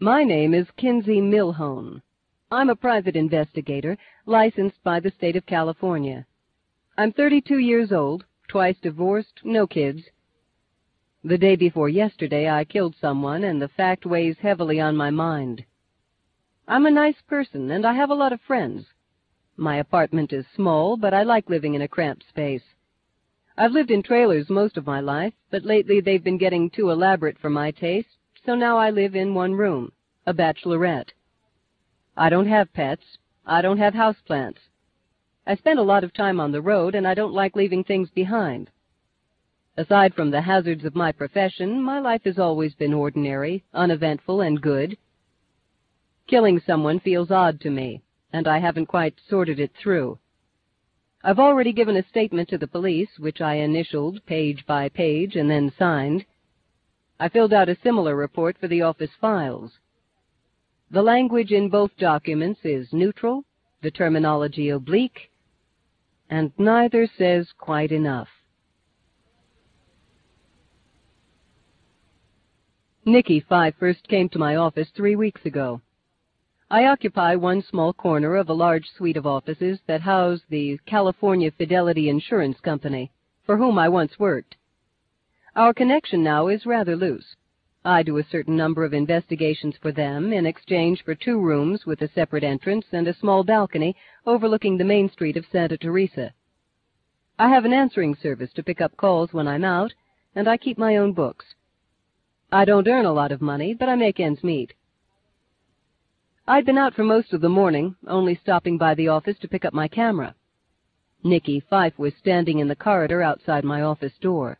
My name is Kinsey Millhone. I'm a private investigator, licensed by the state of California. I'm 32 years old, twice divorced, no kids. The day before yesterday I killed someone, and the fact weighs heavily on my mind. I'm a nice person, and I have a lot of friends. My apartment is small, but I like living in a cramped space. I've lived in trailers most of my life, but lately they've been getting too elaborate for my taste, so now I live in one room, a bachelorette. I don't have pets. I don't have houseplants. I spend a lot of time on the road, and I don't like leaving things behind. Aside from the hazards of my profession, my life has always been ordinary, uneventful, and good. Killing someone feels odd to me, and I haven't quite sorted it through. I've already given a statement to the police, which I initialed page by page and then signed. I filled out a similar report for the office files. The language in both documents is neutral, the terminology oblique, and neither says quite enough. Nikki Fife first came to my office three weeks ago. I occupy one small corner of a large suite of offices that house the California Fidelity Insurance Company, for whom I once worked. Our connection now is rather loose. I do a certain number of investigations for them in exchange for two rooms with a separate entrance and a small balcony overlooking the main street of Santa Teresa. I have an answering service to pick up calls when I'm out, and I keep my own books. I don't earn a lot of money, but I make ends meet. I'd been out for most of the morning, only stopping by the office to pick up my camera. Nikki Fife was standing in the corridor outside my office door.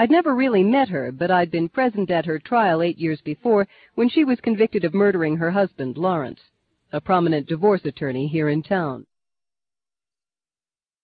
I'd never really met her, but I'd been present at her trial eight years before when she was convicted of murdering her husband, Lawrence, a prominent divorce attorney here in town.